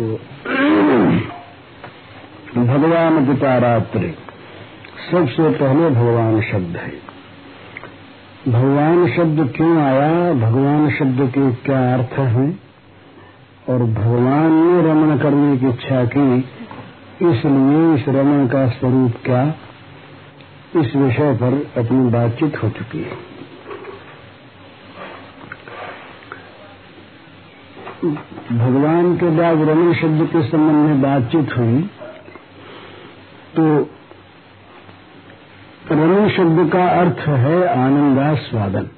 तो भगवान पितारात्रि सबसे पहले भगवान शब्द है। भगवान शब्द क्यों आया? भगवान शब्द के क्या अर्थ हैं? और भगवान ने रमण करने की इच्छा की, इसलिए इस रमण का स्वरूप क्या? इस विषय पर अपनी बातचीत हो चुकी है। भगवान के बाद रमण शब्द के संबंध में बातचीत हुई तो रमण शब्द का अर्थ है आनंदास्वादन।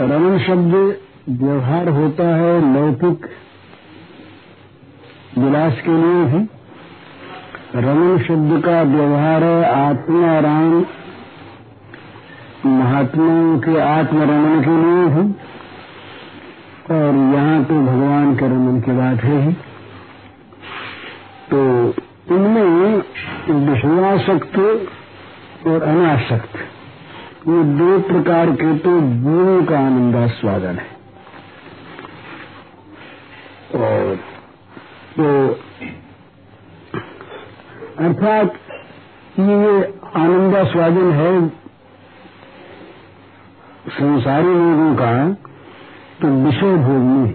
रमण शब्द व्यवहार होता है लौकिक विलास के लिए भी रमण शब्द का व्यवहार है आत्मा राम महात्माओं के आत्मरमण के लिए भी और यहाँ तो भगवान के रमन की बात है ही। तो इनमें विषयाशक्त और अनासक्त, ये दो प्रकार के तो गुणों का आनंदास्वादन है। और तो अर्थात ये आनंदा आनंदास्वादन है संसारी लोगों का तो विषय भोग में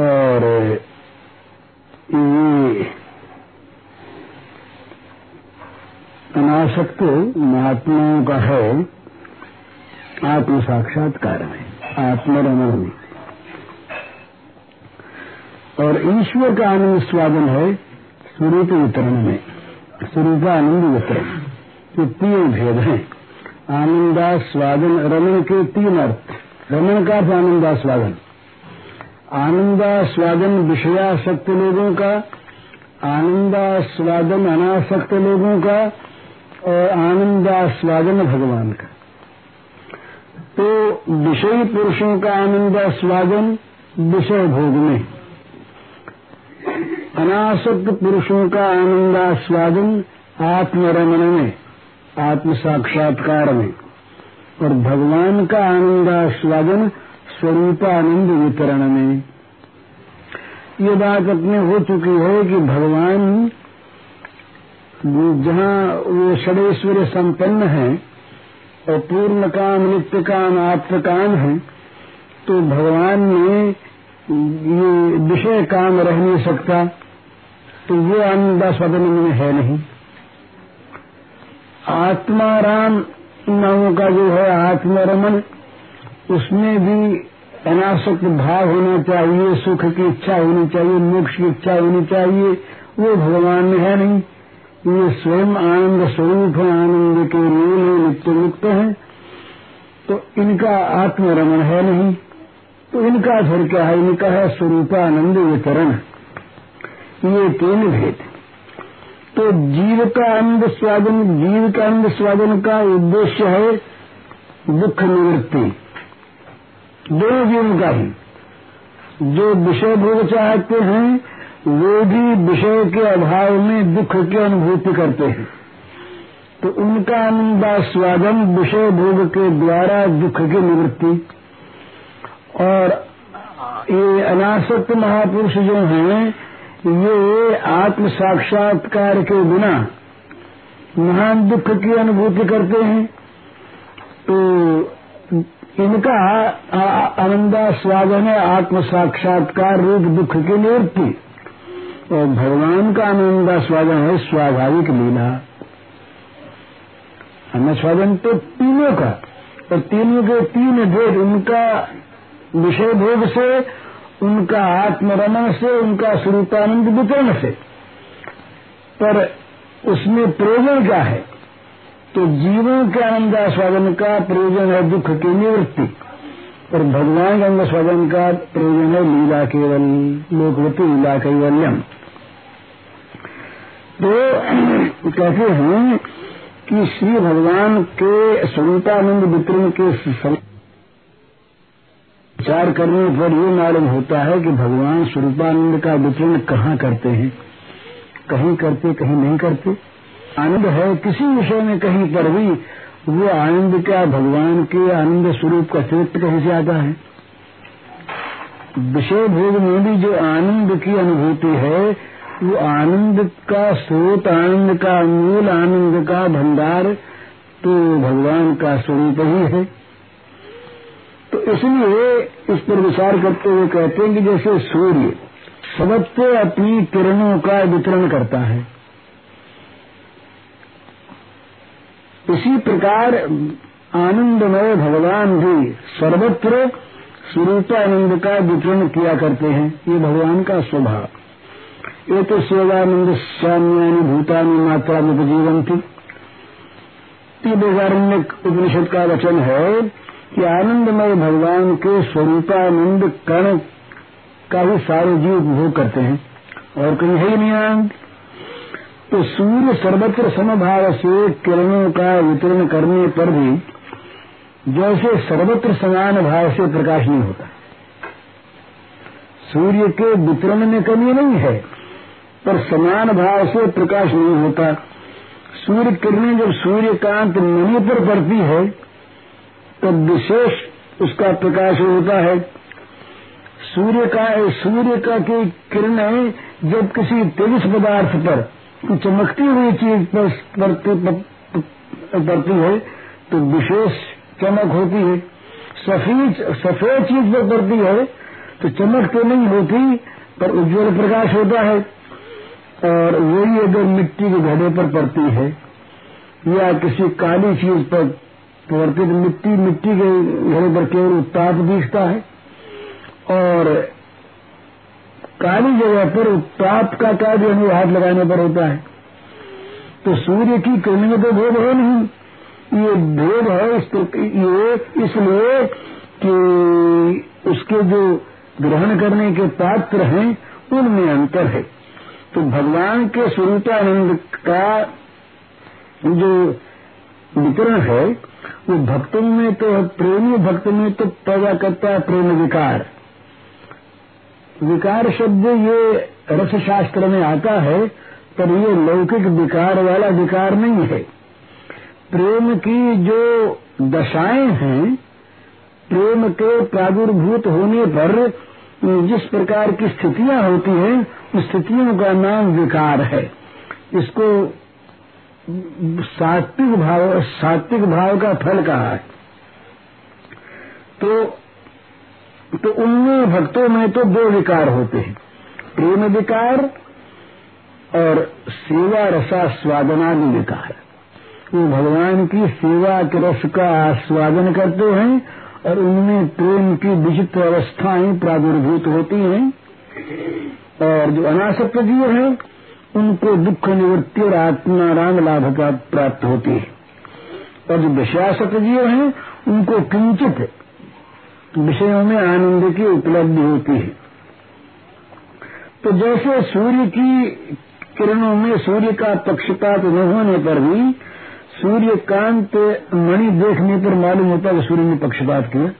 और ये अनासक्त महात्माओं का है आत्म साक्षात्कार में, आत्मरमण में। और ईश्वर का आनंद स्वादन है स्वरूप वितरण में स्वरूपानंद वितरण ये तीन भेद हैं। आनंदास्वादन रमन के तीन अर्थ। रमन का अर्थ आनंदास्वादन आनंदास्वादन विषयासक्त लोगों का आनंदास्वादन अनासक्त लोगों का, और आनंदास्वादन भगवान का। तो विषयी पुरुषों का आनंदास्वादन विषय भोग में। अनासक्त पुरुषों का आनंदास्वादन आत्मरमण में। आत्म साक्षात्कार में। और भगवान का आनंद आनंदास्वादन स्वरूपानंद वितरण में। ये बात अपने हो चुकी है कि भगवान जहाँ वो षडेश्वर संपन्न है और पूर्ण काम, नित्य काम, आत्म काम है तो भगवान में ये विषय काम रह नहीं सकता तो वो आनंदास्वादन में है नहीं। आत्माराम नामों का जो है आत्मरमन, उसमें भी अनासक्त भाव होना चाहिए, सुख की इच्छा होनी चाहिए, मोक्ष की इच्छा होनी चाहिए, वो भगवान में है नहीं। ये स्वयं आनंद स्वरूप है, आनंद के मूल है नित्य मुक्त है। तो इनका आत्मरमण है नहीं। तो इनका फिर क्या है? इनका है स्वरूपानंद वितरण। ये तीन भेद। तो जीव का आनंद स्वादन, जीव का आनंद स्वादन का उद्देश्य है दुख निवृत्ति। दोनों जीवन का ही। जो विषय भोग चाहते हैं, वो भी विषय के अभाव में दुख की अनुभूति करते हैं। तो उनका आनंदास्वादन विषय भोग के द्वारा दुख की निवृत्ति। और ये अनासक्त महापुरुष जो हैं ये आत्म साक्षात्कार के बिना। महान दुख की अनुभूति करते हैं। तो इनका आनंदास्वादन है आत्म साक्षात्कार रूप दुख की निवृत्ति। और भगवान का आनंदास्वादन है स्वाभाविक लीला। आनंदास्वादन तो तीनों का, और तीनों के तीन भेद, उनका विषय भोग से उनका आत्मरमण से, उनका स्वरूपानंद वितरण से। पर उसमें प्रयोजन क्या है? तो जीवों के आनंदास्वादन का प्रयोजन है दुख की निवृत्ति, और भगवान अंग स्वजन का प्रयोजन है लीला केवल, लोकवती लीला कैवल्यम। तो कहते हैं कि श्री भगवान के स्वरूपानंद वितरण के विचार करने पर ये मालूम होता है कि भगवान स्वरूपानंद का वितरण कहाँ करते हैं। कहीं करते, कहीं नहीं करते। आनंद है, किसी विषय में कहीं पर भी, वो आनंद क्या भगवान के आनंद स्वरूप का चरित्र कहीं से आता है? विषय भोग में भी जो आनंद की अनुभूति है, वो आनंद का स्रोत, आनंद का मूल, आनंद का भंडार तो भगवान का स्वरूप ही है। तो इसलिए इस पर विचार करते हुए कहते हैं कि जैसे सूर्य सबत्व अपनी किरणों का वितरण करता है। इसी प्रकार आनंदमय भगवान भी सर्वत्र स्वरूपानंद का वितरण किया करते हैं। ये भगवान का स्वभाव। ये तो सेवानंद श्याम्यानी भूतानी मात्रा में उपजीवन थी तीन उपनिषद का वचन है कि आनंदमय भगवान के स्वरूपानंद कण का ही सारे जीव उपभोग करते हैं। और कहीं है ही नहीं आनंद। तो सूर्य सर्वत्र समभाव से किरणों का वितरण करने पर भी जैसे सर्वत्र समान भाव से प्रकाश नहीं होता। सूर्य के वितरण में कमी नहीं है, पर समान भाव से प्रकाश नहीं होता। सूर्य किरणें जब सूर्यकांत मणि पर पड़ती है तब विशेष उसका प्रकाश होता है। सूर्य का सूर्य का की किरणें जब किसी तेजस पदार्थ पर चमकती हुई चीज़ पर, पड़ती है तो विशेष चमक होती है। सफ़ेद सफ़ेद चीज़ पर पड़ती है तो चमक तो नहीं होती, पर उज्जवल प्रकाश होता है। और वही अगर मिट्टी के घड़े पर पड़ती है, या किसी काली चीज़ पर तो मिट्टी मिट्टी के घड़े पर केवल उत्ताप दिखता है। और काली जगह पर उत्ताप का कार्य हमें हाथ लगाने पर होता है। तो सूर्य की किरण में तो भेद है नहीं। ये भेद है इस ये इसलिए कि उसके जो ग्रहण करने के पात्र हैं, उनमें अंतर है। तो भगवान के स्वरूपानंद का जो वितरण है वो भक्तों में तो प्रेमी भक्त में तो पैदा करता है प्रेम विकार। विकार शब्द ये रस शास्त्र में आता है, पर ये लौकिक विकार वाला विकार नहीं है। प्रेम की जो दशाएँ हैं, प्रेम के प्रादुर्भूत होने पर, जिस प्रकार की स्थितियाँ होती हैं, उस स्थितियों का नाम विकार है। इसको सात्विक भाव सात्विक भाव का फल कहा है? तो तो उनमें भक्तों में तो दो विकार होते हैं। प्रेम विकार और सेवा रसा स्वादनादि विकार। वो भगवान की सेवा के रस का आस्वादन करते हैं और उनमें प्रेम की विचित्र अवस्थाएँ प्रादुर्भूत होती हैं। और जो अनासक्त जीव हैं उनको दुख निवृत्ति और आत्माराम लाभ का प्राप्त होती है। और जो विषयासक्त जीव है, उनको किंचित विषयों में आनंद की उपलब्धि होती है। तो जैसे सूर्य की किरणों में सूर्य का पक्षपात न होने पर भी सूर्यकांत मणि देखने पर मालूम होता है सूर्य ने पक्षपात किया।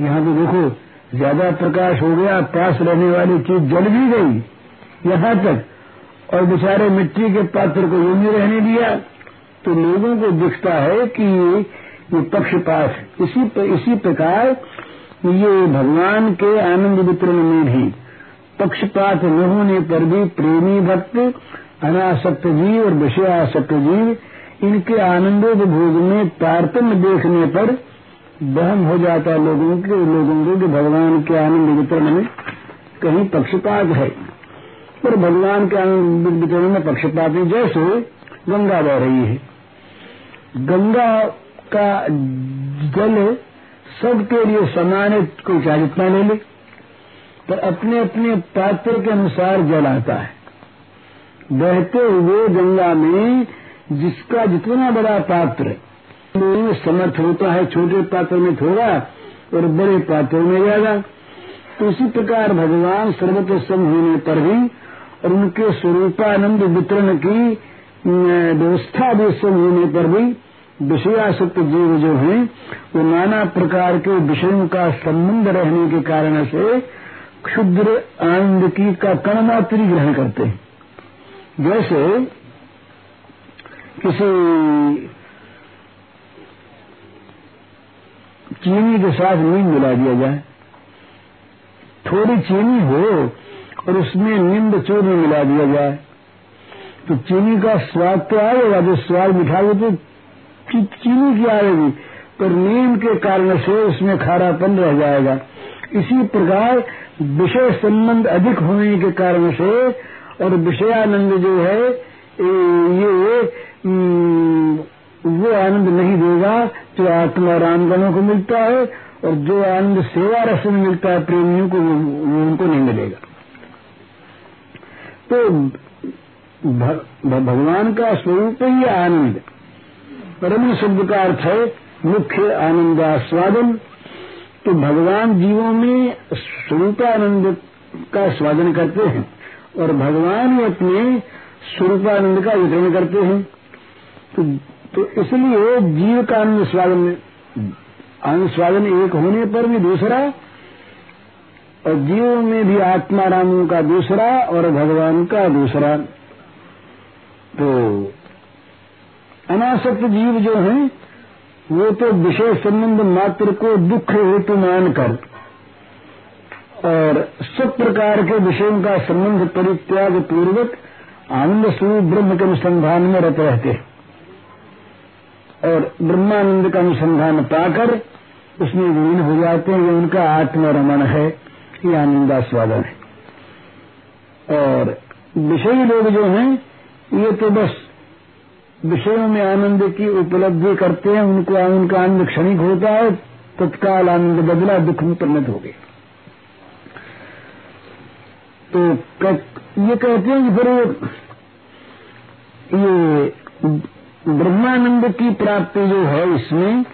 यहाँ तो देखो, ज़्यादा प्रकाश हो गया, पास रहने वाली चीज़ जल भी गई। यहाँ तक। और बेचारे मिट्टी के पात्र को यूँ नहीं रहने दिया। तो लोगों को दिखता है कि ये पक्षपात इसी इसी प्रकार ये भगवान के आनंद वितरण में भी पक्षपात न होने पर भी प्रेमी भक्त, अनासक्त जीव और विषयासक्त जीव, इनके आनंदोपभोग में तारतम्य देखने पर बहम हो जाता है लोगों के, लोगों को कि भगवान के आनंद वितरण में कहीं पक्षपात है। और भगवान के वितरण में पक्षपात जैसे गंगा बह रही है। गंगा का जल सबके लिए समान है, कोई चाहे जितना ले ले, पर अपने अपने पात्र के अनुसार जल आता है। बहते हुए गंगा में जिसका जितना बड़ा पात्र समर्थ होता है, छोटे पात्र में थोड़ा और बड़े पात्र में ज़्यादा तो इसी प्रकार भगवान सर्वत्र होने पर भी और उनके स्वरूपानंद वितरण की व्यवस्था भी सम होने पर भी विषयासक्त जीव जो हैं, वो नाना प्रकार के विषयों का संबंध रहने के कारण से क्षुद्र आनंद की का कण मात्र ग्रहण करते हैं। जैसे किसी चीनी के साथ नींद मिला दिया जाए, थोड़ी चीनी हो और उसमें नींद चूर्ण मिला दिया जाए। तो चीनी का स्वाद तो आएगा, जो स्वाद मिठाई तो चीनी की आएगी, पर नींद के कारण से उसमें खारापन रह जाएगा। इसी प्रकार विषय संबंध अधिक होने के कारण से और विषयानंद जो है ये वो आनंद नहीं देगा जो आत्मा रामगणों को मिलता है और जो आनंद सेवा रस में मिलता है, प्रेमियों को उनको नहीं मिलेगा। तो भगवान का स्वरूप ही आनंद। परम शब्द का अर्थ है मुख्य आनंदास्वादन। तो भगवान जीवों में स्वरूपानंद का स्वादन करते हैं और भगवान ही अपने स्वरूपानंद का वितरण करते हैं। तो, तो इसलिए जीव का आनंद स्वादन आनंद स्वादन एक होने पर भी दूसरा और जीव में भी आत्मा रामों का दूसरा और भगवान का दूसरा। तो अनासक्त जीव जो है, वो तो विषय संबंध मात्र को दुख हेतु मानकर और सब प्रकार के विषयों का संबंध परित्याग पूर्वक आनंद स्वरूप ब्रह्म के अनुसंधान में रत रहते और ब्रह्मानंद का अनुसंधान पाकर उसमें विलीन हो जाते हैं उनका आत्मरमण है। ये आनंदास्वादन है। और विषयी लोग जो हैं, ये तो बस विषयों में आनंद की उपलब्धि करते हैं, उनको उनका आनंद क्षणिक होता है, तत्काल आनंद बदला दुख में परिणत हो गया। तो ये कहते हैं कि फिर ये ब्रह्मानंद की प्राप्ति जो है इसमें,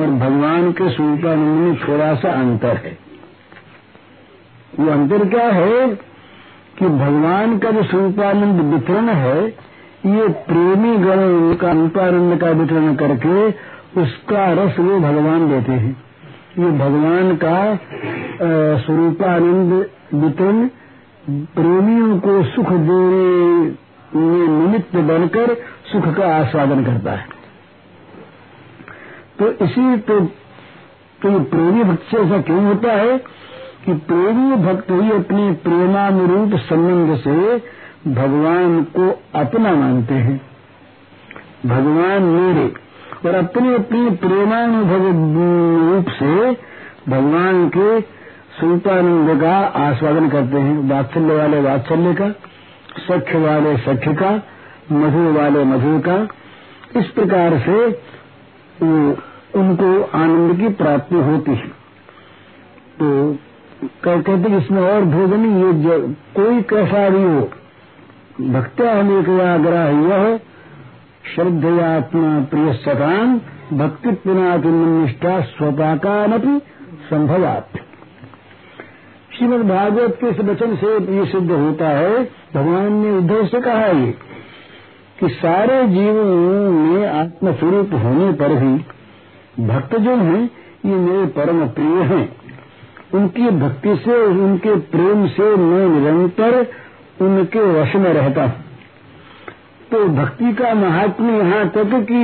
और भगवान के स्वरूपानंद में थोड़ा सा अंतर है। वो अंतर क्या है कि भगवान का जो स्वरूपानंद वितरण है ये प्रेमी गण का रूपानंद का वितरण करके उसका रस वो भगवान देते हैं। ये भगवान का स्वरूपानंद वितरण प्रेमियों को सुख देने में निमित्त बनकर सुख का आस्वादन करता है। तो इसी तो, तो प्रेमी भक्त ऐसा क्यों होता है कि प्रेमी भक्त ही अपने प्रेमानुरूप संबंध से भगवान को अपना मानते हैं। भगवान मेरे और अपने अपने प्रेमानुभव रूप से भगवान के स्वरूपानंद का आस्वादन करते हैं। वात्सल्य वाले वात्सल्य का, सख्य वाले सख्य का मधुर वाले मधुर का, इस प्रकार से उनको आनंद की प्राप्ति होती है। तो कहते इसमें और भोजन ये कोई कैसा भी हो भक्त्या अनेकयाग्रह यह श्रद्धयात्मा प्रिय सकान भक्ति पुनातिनिष्ठा स्वपाकानपि संभवात। श्रीमद भागवत के इस वचन से ये सिद्ध होता है, भगवान ने उद्धव से कहा ये, कि सारे जीवों में आत्मस्वरूप होने पर भी भक्त जो हैं, ये मेरे परम प्रिय हैं। उनकी भक्ति से, उनके प्रेम से मैं निरंतर उनके वश में रहता तो भक्ति का महात्म्य यहाँ तक कि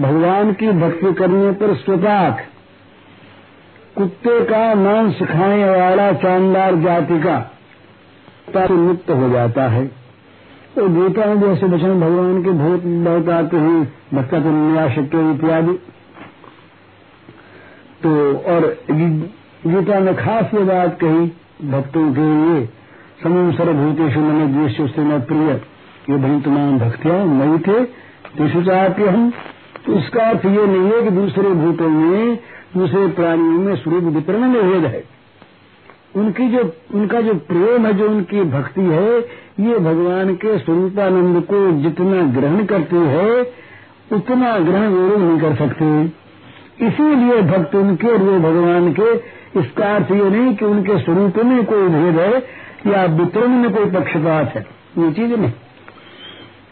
भगवान की भक्ति करने पर स्वपाक, कुत्ते का मांस खाने वाला शानदार जाति का मुक्त हो जाता है। तो गीता में जैसे वचन भगवान के बहुत बहुत आते हैं, भक्ता तो शक्य इत्यादि। तो और गीता में खास ये बात कही भक्तों के लिए। समूह सर्वभूतेषु मन द्वेश न प्रिय। ये भाई भक्तियाँ नहीं थे, तेषु चाहते हम तो इसका अर्थ ये नहीं है कि दूसरे भूतों में, दूसरे प्राणियों में स्वरूप वितरण में भेद है। उनकी जो, उनका जो प्रेम है, जो उनकी भक्ति है, ये भगवान के स्वरूपानंद को जितना ग्रहण करती है, उतना ग्रहण वो नहीं कर सकते। इसीलिए भक्त उनके और वो भगवान के इसका अर्थ ये नहीं कि उनके स्वरूप में कोई भेद है या वितरण में कोई पक्षपात है। ये चीज़ नहीं।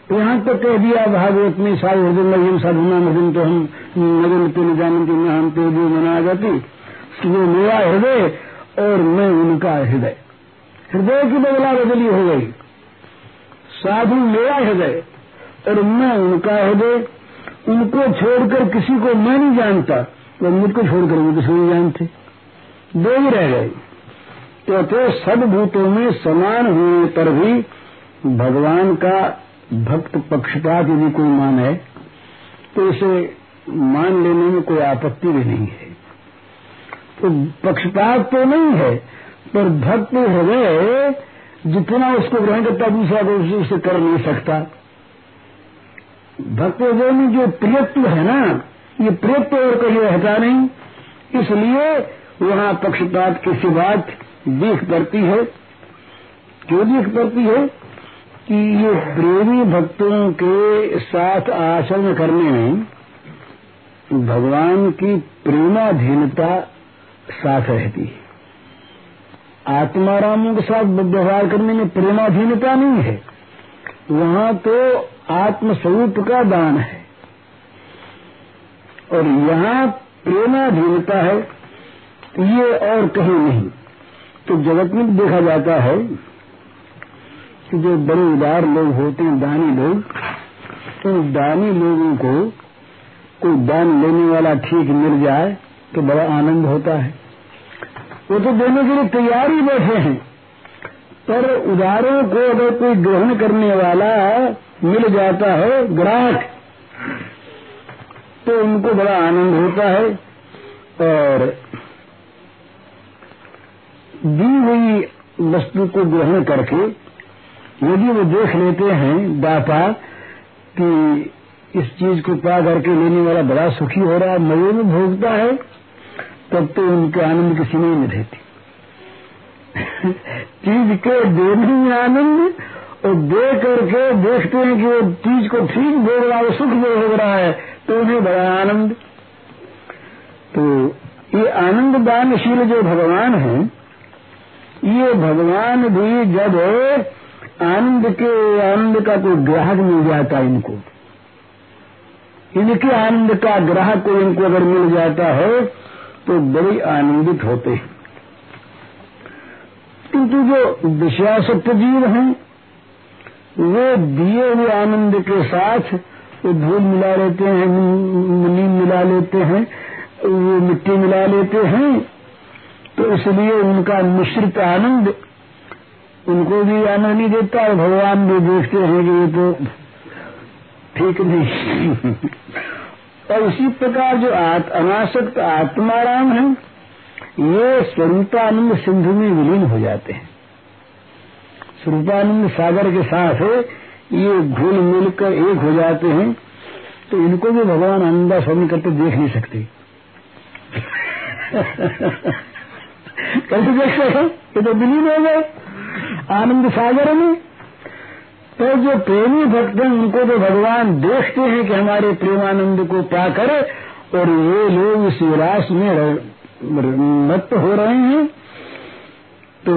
तो यहाँ तक कह दिया, भागवत में सारी हृदय साधुना मदन तो हम मदन के न जानते न हम पे जो मना जाती। वो मेरा हृदय और मैं उनका हृदय। हृदय की बदला बदली हो गई। साधु मेरा हृदय और मैं उनका हृदय। उनको छोड़कर किसी को मैं नहीं जानता। वो मुझको छोड़कर वो किसी नहीं जानते। दो ही रह गए तो, तो सब भूतों में समान होने पर भी भगवान का भक्त पक्षपात यदि कोई मान है तो इसे मान लेने में कोई आपत्ति भी नहीं है। तो पक्षपात तो नहीं है पर भक्त हृदय जितना उसको ग्रहण करता दूसरा को उसे कर नहीं सकता। भक्त हृदय में जो प्रियत्व है ना ये प्रियत्व और कहीं रहता नहीं। इसलिए वहाँ पक्षपात की सी दिख पड़ती है। क्यों दिख पड़ती है? कि ये प्रेमी भक्तों के साथ आचरण करने में भगवान की प्रेमाधीनता साथ रहती है। आत्मारामों के साथ व्यवहार करने में प्रेमाधीनता नहीं है। वहाँ तो आत्मस्वरूप का दान है। और यहाँ प्रेमाधीनता है। ये और कहीं नहीं। तो जगत में देखा जाता है कि जो बड़े उदार लोग होते हैं, दानी लोग उन दानी लोगों को कोई दान लेने वाला ठीक मिल जाए तो बड़ा आनंद होता है। वो तो देने के लिए तैयार ही बैठे हैं। पर उदारों को अगर कोई ग्रहण करने वाला मिल जाता है, ग्राहक तो उनको बड़ा आनंद होता है। और दी हुई वस्तु को ग्रहण करके यदि वो देख लेते हैं दाता कि इस चीज़ को पा करके लेने वाला बड़ा सुखी हो रहा है मज़े में भोगता है, तब तो उनके आनंद की सीमा में रहती। चीज़ के देने में आनंद और दे करके देखते हैं कि वो चीज़ को ठीक भोग रहा है सुख भोग रहा है तो उन्हें बड़ा आनंद। तो ये आनंद दानशील जो भगवान है ये भगवान भी जब आनंद के आनंद का कोई ग्राहक मिल जाता इनको, इनके आनंद का ग्राहक को इनको अगर मिल जाता है तो बड़े आनंदित होते हैं। किंतु जो विषयासक्त जीव हैं, वो दिए हुए आनंद के साथ वो धूल मिला लेते हैं नीम मिला लेते हैं, वो मिट्टी मिला लेते हैं तो इसलिए उनका मिश्रित आनंद उनको भी आनंद नहीं देता और भगवान भी देखते हैं कि ये तो ठीक नहीं। और उसी प्रकार जो आत, अनासक्त आत्माराम है ये स्वरूपानंद सिंधु में विलीन हो जाते हैं। स्वरूपानंद सागर के साथ है ये घुल मिलकर एक हो जाते हैं तो इनको भी भगवान आनंदा स्वामी करते देख नहीं सकते। कैसे देख सकते ये तो विलीन हो गए आनंद सागर में तो जो प्रेमी भक्त हैं, उनको तो भगवान देखते हैं कि हमारे प्रेमानंद को पाकर और ये लोग इस विलास में मत हो रहे हैं। तो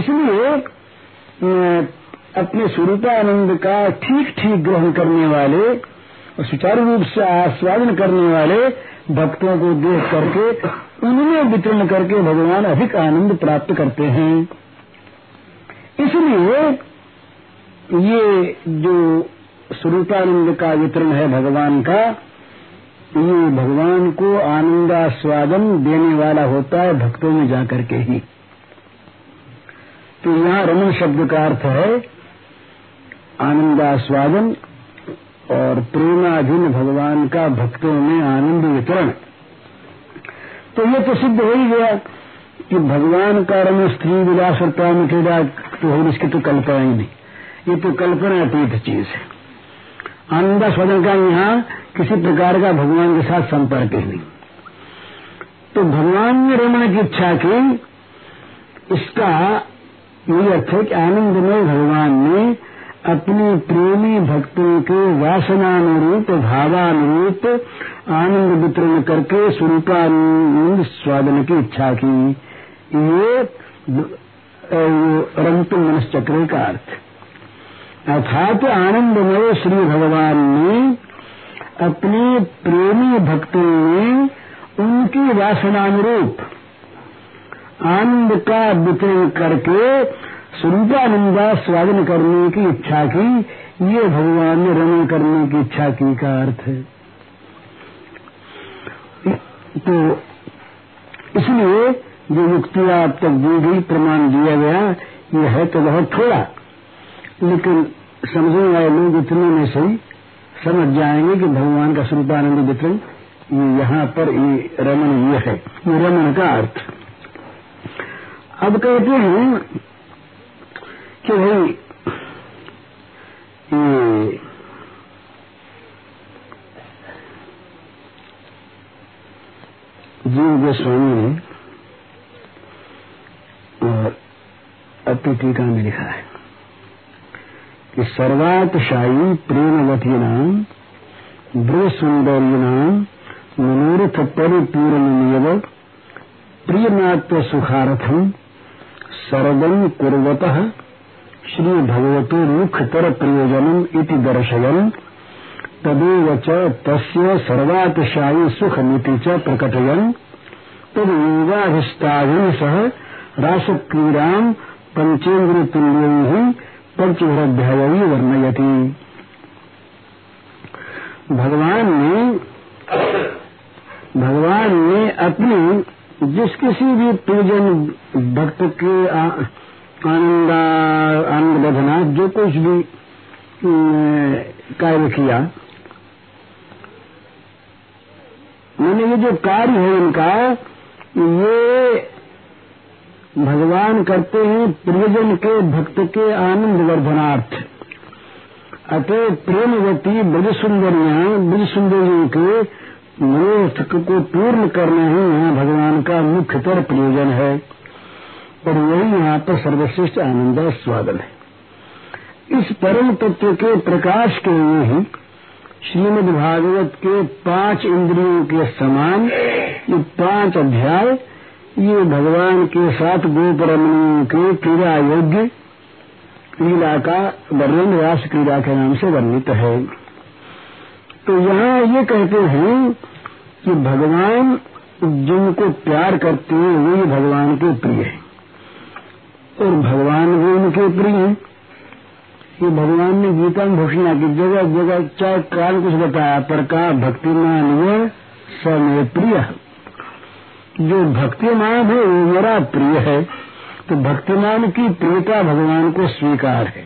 इसलिए अपने स्वरूपानंद का ठीक ठीक ग्रहण करने वाले और सुचारू रूप से आस्वादन करने वाले भक्तों को देख करके, उनमें वितरण करके भगवान अधिक आनंद प्राप्त करते हैं। इसलिए ये जो स्वरूपानंद का वितरण है भगवान का, ये भगवान को आनंदास्वादन देने वाला होता है भक्तों में जाकर के ही। तो यहाँ रमन शब्द का अर्थ है, आनंदास्वादन और प्रेमाधीन भगवान का भक्तों में आनंद वितरण। तो ये तो सिद्ध हो ही गया कि भगवान का रमन स्त्री विलास और प्राण के तो हो इसकी तो कल्पना ही नहीं। ये तो कल्पना अतीत चीज़ है। आनंदा स्वजन का यहाँ किसी प्रकार का भगवान के साथ संपर्क ही नहीं। तो भगवान ने रमण की इच्छा की, इसका ये अर्थ है कि आनंद में भगवान ने अपने प्रेमी भक्तों के वासनानुरूप, भावानुरूप, आनंद वितरण करके स्वरूपानंद स्वादन की इच्छा की। ये रंतु चक्र का अर्थ। अर्थात आनंदमय श्री भगवान ने अपने प्रेमी भक्तों में उनकी वासनानुरूप आनंद का वितरण करके स्वरूपानंदा स्वागन करने की इच्छा की, ये भगवान ने रमण करने की इच्छा की का अर्थ है। तो इसलिए जो युक्ति आप तक दी गई, प्रमाण दिया गया, ये है तो बहुत थोड़ा। लेकिन समझने वाले लोग इतने में से समझ जाएँगे कि भगवान का स्वरूपानंद वितरण ये यहाँ पर ये रमन ये है। ये रमन का अर्थ। अब कहते हैं कि भाई, ये जीव गोस्वामी ने और अपनी टीका में लिखा है कि सर्वातशायी प्रेमवती नाम ब्रह सुंदर्य नाम, मनोरथ परिपूर्ण प्रियमात्म सुखारथम सर्वं कुर्वतः श्री भगवतो मुख्यतर प्रयोजनम इति दर्शयन, तदेव च सर्वातिशायी सुखमिति च प्रकटयन। तद योगाधिष्ठान सह रासक्रीड़ा पंचेन्द्र तुल्य पंचभ्याय वर्णयति। भगवान ने भगवान ने अपनी जिस किसी भी पूजन भक्त के आनंद आनंद बधना जो कुछ भी कार्य किया। मैंने ये जो कार्य है इनका, ये भगवान करते हैं प्रियजन के भक्त के आनंद वर्धनार्थ अतः प्रेमवती ब्रज सुंदरिया ब्रज सुंदरियों के मनोर्थ को पूर्ण करना ही यहाँ भगवान का मुख्यतर प्रयोजन है। और वही यहाँ पर सर्वश्रेष्ठ आनंद और स्वागत है। इस परम तत्व के प्रकाश के लिए ही श्रीमद भागवत के पाँच इंद्रियों के समान ये पाँच अध्याय ये भगवान के साथ गोपरमणियों के क्रीड़ा योग्य लीला का वर्णन रास क्रीड़ा के नाम से वर्णित है। तो यहाँ ये कहते हैं कि भगवान जिनको प्यार करते हैं वही भगवान के प्रिय है। और भगवान भी उनके प्रिय हैं। ये भगवान ने गीता में घोषणा की, जगह जगह चाहे काल कुछ बताया, पर कहा, भक्तिमान वो समय प्रिय जो भक्तिमान है, वो मेरा प्रिय है। तो भक्तिमान की प्रियता भगवान को स्वीकार है।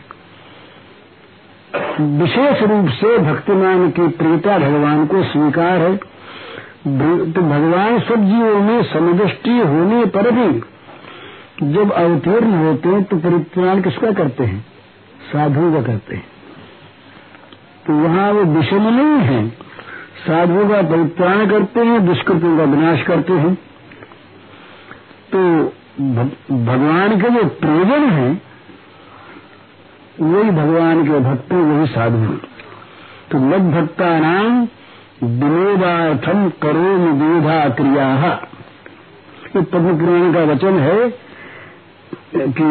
विशेष रूप से भक्तिमान की प्रियता भगवान को स्वीकार है। तो भगवान सब जीवों में समदृष्टि होने पर भी जब अवतीर्ण होते हैं तो परित्राण किसका करते हैं? साधु का करते हैं। तो वहाँ वो विषम नहीं है। साधु का परित्राण करते हैं दुष्कृतों का विनाश करते हैं। तो भगवान के जो प्रयोजन है, वही भगवान के भक्त वही साधु तो मद भक्ता नाम विनोदार्थम करो विविधा क्रिया। ये पद्म पुराण का वचन है कि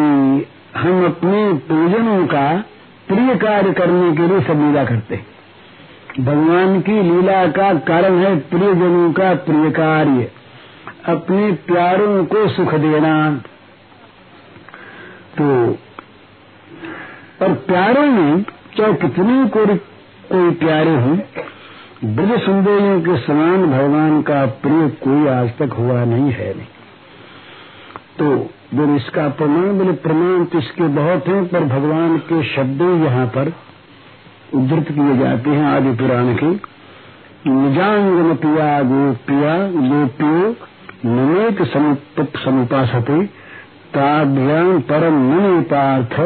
हम अपने पूजनों का प्रिय कार्य करने के लिए सब लीला करते भगवान की लीला का कारण है प्रियजनों का प्रिय कार्य। अपने प्यारों को सुख देना। तो और प्यारों में चाहे कितने को कोई प्यारे हों, ब्रज सुंदरियों के समान भगवान का प्रिय कोई आज तक हुआ नहीं है। नहीं तो बोले इसका प्रमाण बोले प्रमाण तो इसके बहुत हैं, पर भगवान के शब्द यहाँ पर उद्धृत किए जाते हैं आदि पुराण के। निजांगन पिया गोपिया, गोपियो नमेक समुपासते ताभ्याम परम मन पार्थ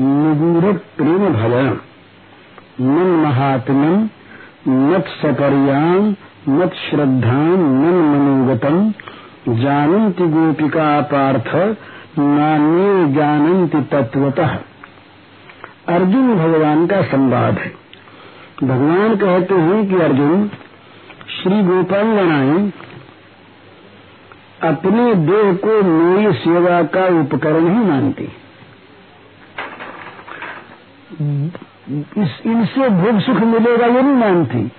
निगूढ़ प्रेम भवन मन महात्मन मत सपर्याम मत श्रद्धाम मन मनोगतम जानन्ति गोपिका पार्थ, नान्ये जानन्ति तत्वतः अर्जुन भगवान का संवाद है। भगवान कहते हैं कि अर्जुन, श्री गोपांगनाएँ अपने देह को मेरी सेवा का उपकरण ही मानती। इस, इनसे भोग सुख मिलेगा ये नहीं मानती।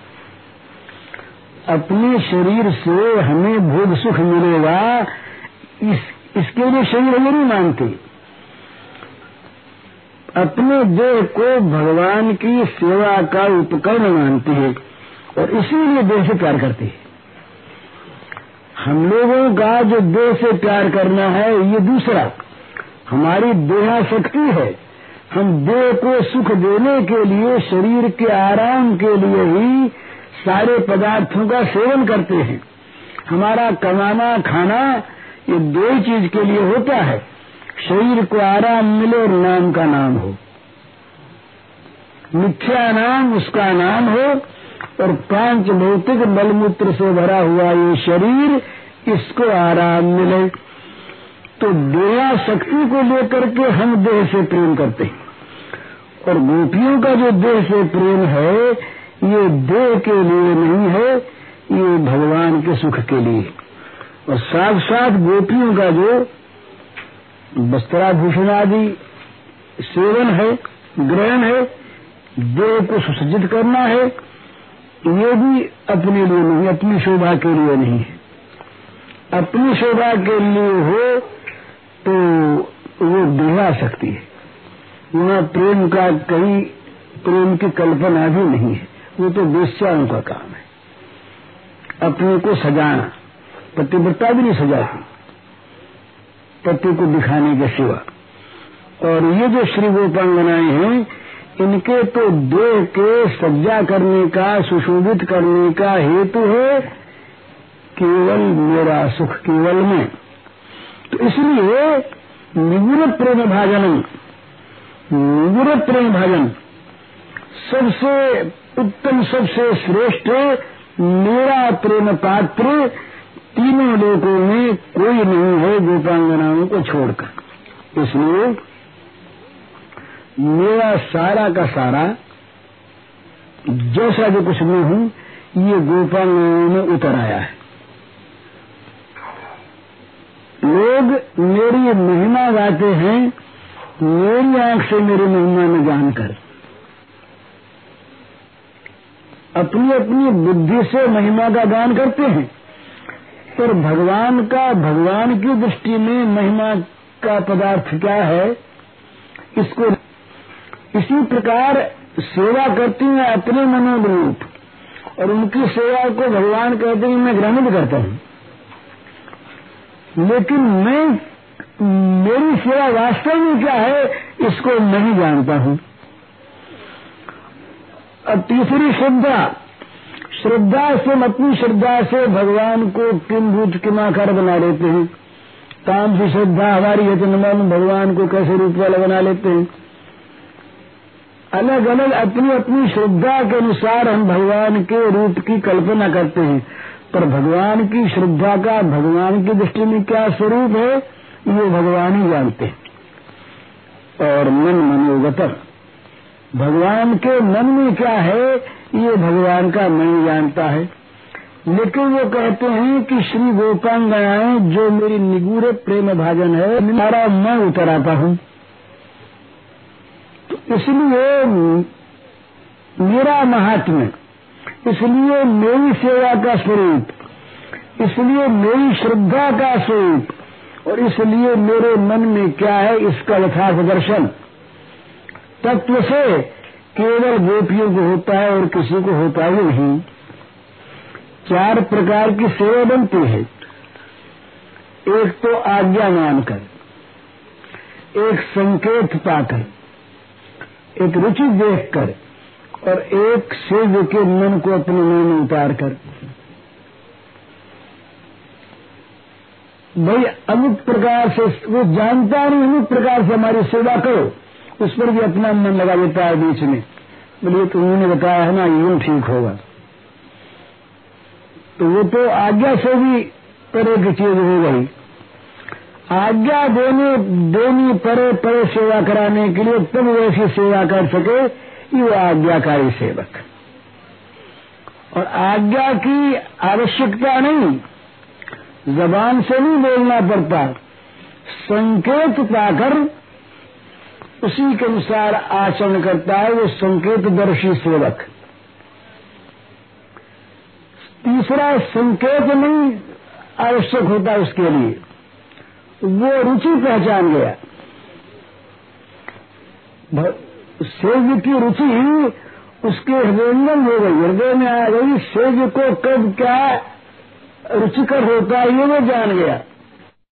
अपने शरीर से हमें भोग सुख मिलेगा, इस, इसके लिए शरीर हमें नहीं मानते। अपने देह को भगवान की सेवा का उपकरण मानती है और इसीलिए देह से प्यार करती है। हम लोगों का जो देह से प्यार करना है, ये दूसरा। हमारी देहा शक्ति है। हम देह को सुख देने के लिए, शरीर के आराम के लिए ही सारे पदार्थों का सेवन करते हैं। हमारा कमाना, खाना, ये दो ही चीज़ के लिए होता है? शरीर को आराम मिले और नाम का नाम हो। मिथ्या नाम, उसका नाम हो और पाँच भौतिक बलमूत्र से भरा हुआ ये शरीर, इसको आराम मिले। तो देहा शक्ति को लेकर के हम देह से प्रेम करते हैं। और गोपियों का जो देह से प्रेम है ये देह के लिए नहीं है, ये भगवान के सुख के लिए और साथ साथ गोपियों का जो वस्त्राभूषण आदि सेवन है, ग्रहण है, देह को सुसज्जित करना है, ये भी अपने लिए नहीं, अपनी शोभा के लिए नहीं है। अपनी शोभा के लिए हो तो वो दिला सकती है। वहाँ प्रेम का कहीं प्रेम की कल्पना भी नहीं है। वो तो वेश्याओं का काम है। अपने को सजाना, पतिव्रता भी नहीं सजाती। पति को दिखाने के सिवा। और ये जो श्री गोपांगनाएँ हैं, इनके तो देह के सज्जा करने का, सुशोभित करने का हेतु है केवल मेरा सुख केवल में। तो इसलिए निगुण प्रेम भाजन निगुण प्रेम भाजन, सबसे उत्तम सबसे श्रेष्ठ, मेरा प्रेम पात्र, तीनों लोगों में कोई नहीं है गोपांगनाओं को छोड़कर। इसलिए, मेरा सारा का सारा, जैसा जो कुछ मैं हूँ, ये गोपांगनाओं में उतर आया है। लोग मेरी महिमा गाते हैं, मेरी आँख से मेरी महिमा न जानकर अपनी अपनी बुद्धि से महिमा का गान करते हैं। पर भगवान का, भगवान की दृष्टि में महिमा का पदार्थ क्या है? इसको इसी प्रकार सेवा करती है अपने मनोरूप, और उनकी सेवा को भगवान कहते हैं, मैं ग्रहण भी करता हूँ। लेकिन मैं, मेरी सेवा वास्तव में क्या है, इसको नहीं जानता हूँ। अब तीसरी श्रद्धा। श्रद्धा से अपनी श्रद्धा से भगवान को किम भूत किमाकार बना लेते हैं। काम की श्रद्धा, हमारी है तो भगवान को कैसे रूप वाला बना लेते हैं। अलग अलग अपनी अपनी श्रद्धा के अनुसार हम भगवान के रूप की कल्पना करते हैं। पर भगवान की श्रद्धा का, भगवान की दृष्टि में क्या स्वरूप है, ये भगवान ही जानते हैं। और मन मनोगत भगवान के मन में क्या है, ये भगवान का मन जानता है। लेकिन वो कहते हैं कि श्री गोपांगनाएँ जो मेरी निगूर प्रेम भाजन है मेरा मैं उतर आता हूँ। तो इसलिए मेरा महात्म्य इसलिए मेरी सेवा का स्वरूप, इसलिए मेरी श्रद्धा का स्वरूप, और इसलिए मेरे मन में क्या है, इसका यथार्थ दर्शन। तत्व से केवल गोपियों को होता है और किसी को होता ही नहीं। चार प्रकार की सेवा बनती है। एक तो आज्ञा मानकर, एक संकेत पाकर, एक रुचि देखकर और एक सेव के मन को अपने मन में उतार कर भाई, अमुक प्रकार से, वो जानता नहीं अमुक प्रकार से हमारी सेवा करो। उस पर भी अपना मन लगा देता है बीच में। बोलिए तो उन्होंने बताया है ना, यूँ ठीक होगा। तो वो तो आज्ञा से भी परे की चीज़ हो गई। आज्ञा देने, देनी परे परे सेवा कराने के लिए तुम वैसी सेवा कर सके, ये आज्ञाकारी सेवक। और आज्ञा की आवश्यकता नहीं, जबान से नहीं बोलना पड़ता। संकेत पाकर उसी के अनुसार आचरण करता है वो संकेत दर्शी सेवक। तीसरा संकेत नहीं, आवश्यक होता उसके लिए। वो रुचि पहचान गया। सेज की रुचि उसके हृदयंगम हो गई। हृदय में आ गई सेज को कब क्या रुचिकर होता है, ये वो जान गया।